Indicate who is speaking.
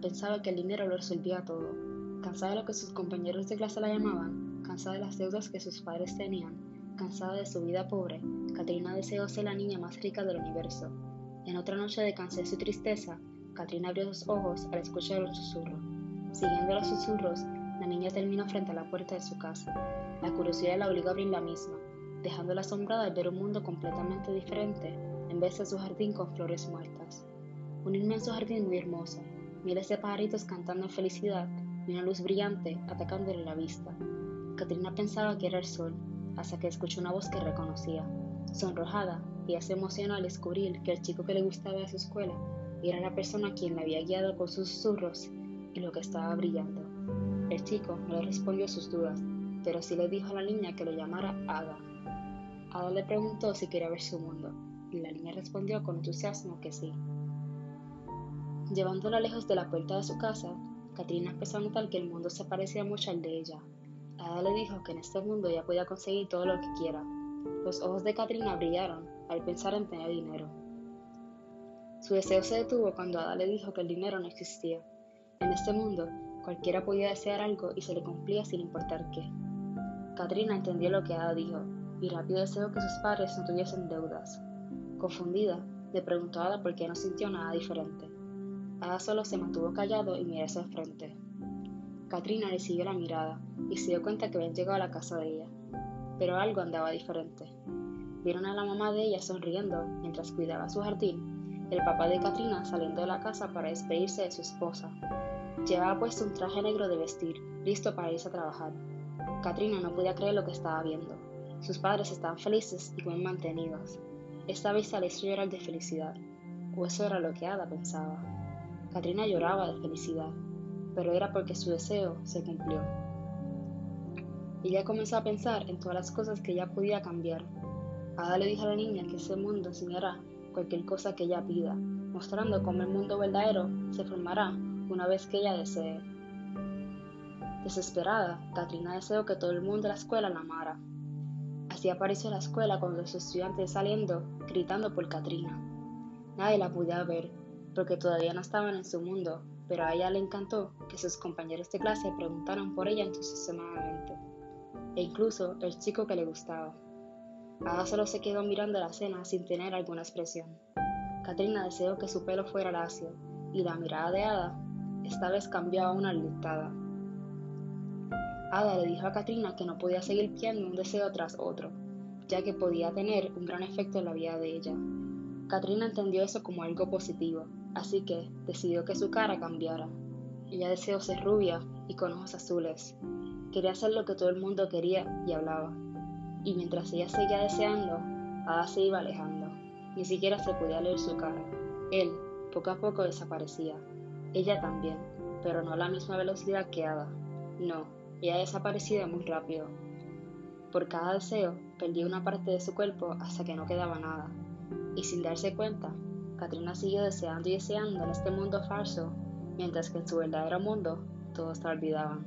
Speaker 1: pensaba que el dinero lo resolvía todo. Cansada de lo que sus compañeros de clase la llamaban, cansada de las deudas que sus padres tenían, cansada de su vida pobre, Katrina deseó ser la niña más rica del universo. En otra noche de cansancio y tristeza, Katrina abrió sus ojos al escuchar un susurro. Siguiendo los susurros, la niña terminó frente a la puerta de su casa. La curiosidad la obligó a abrir la misma, dejándola asombrada al ver un mundo completamente diferente en vez de su jardín con flores muertas. Un inmenso jardín muy hermoso, miles de pajaritos cantando en felicidad y una luz brillante atacándole la vista. Katrina pensaba que era el sol, hasta que escuchó una voz que reconocía. Sonrojada, ella se emocionó al descubrir que el chico que le gustaba de su escuela era la persona quien la había guiado con sus susurros y lo que estaba brillando. El chico no le respondió a sus dudas, pero sí le dijo a la niña que lo llamara Ada. Ada le preguntó si quería ver su mundo, y la niña respondió con entusiasmo que sí. Llevándola lejos de la puerta de su casa, Katrina empezó a notar que el mundo se parecía mucho al de ella. Ada le dijo que en este mundo ella podía conseguir todo lo que quiera. Los ojos de Katrina brillaron al pensar en tener dinero. Su deseo se detuvo cuando Ada le dijo que el dinero no existía. En este mundo, cualquiera podía desear algo y se le cumplía sin importar qué. Katrina entendió lo que Ada dijo y rápido deseó que sus padres no tuviesen deudas. Confundida, le preguntó a Ada por qué no sintió nada diferente. Ada solo se mantuvo callado y miró hacia el frente. Katrina le siguió la mirada y se dio cuenta que habían llegado a la casa de ella. Pero algo andaba diferente. Vieron a la mamá de ella sonriendo mientras cuidaba su jardín, el papá de Katrina saliendo de la casa para despedirse de su esposa. Llevaba puesto un traje negro de vestir, listo para irse a trabajar. Katrina no podía creer lo que estaba viendo. Sus padres estaban felices y bien mantenidos. Esta vez le hizo llorar de felicidad, o eso era lo que Ada pensaba. Katrina lloraba de felicidad, pero era porque su deseo se cumplió. Ella comenzó a pensar en todas las cosas que ella podía cambiar. Ada le dijo a la niña que ese mundo enseñará cualquier cosa que ella pida, mostrando cómo el mundo verdadero se formará una vez que ella desee. Desesperada, Katrina deseó que todo el mundo de la escuela la amara. Así apareció la escuela con los estudiantes saliendo, gritando por Katrina. Nadie la podía ver, porque todavía no estaban en su mundo, pero a ella le encantó que sus compañeros de clase preguntaran por ella entusiasmadamente, e incluso el chico que le gustaba. Ada solo se quedó mirando la cena sin tener alguna expresión. Katrina deseó que su pelo fuera lacio, y la mirada de Ada esta vez cambió a una lutada. Ada le dijo a Katrina que no podía seguir pidiendo un deseo tras otro, ya que podía tener un gran efecto en la vida de ella. Katrina entendió eso como algo positivo, así que decidió que su cara cambiara. Ella deseó ser rubia y con ojos azules. Quería hacer lo que todo el mundo quería y hablaba. Y mientras ella seguía deseando, Ada se iba alejando. Ni siquiera se podía leer su cara. Él, poco a poco, desaparecía. Ella también, pero no a la misma velocidad que Ada. No, ella desaparecía muy rápido. Por cada deseo, perdía una parte de su cuerpo hasta que no quedaba nada. Y sin darse cuenta, Katrina siguió deseando y deseando en este mundo falso, mientras que en su verdadero mundo todos la olvidaban.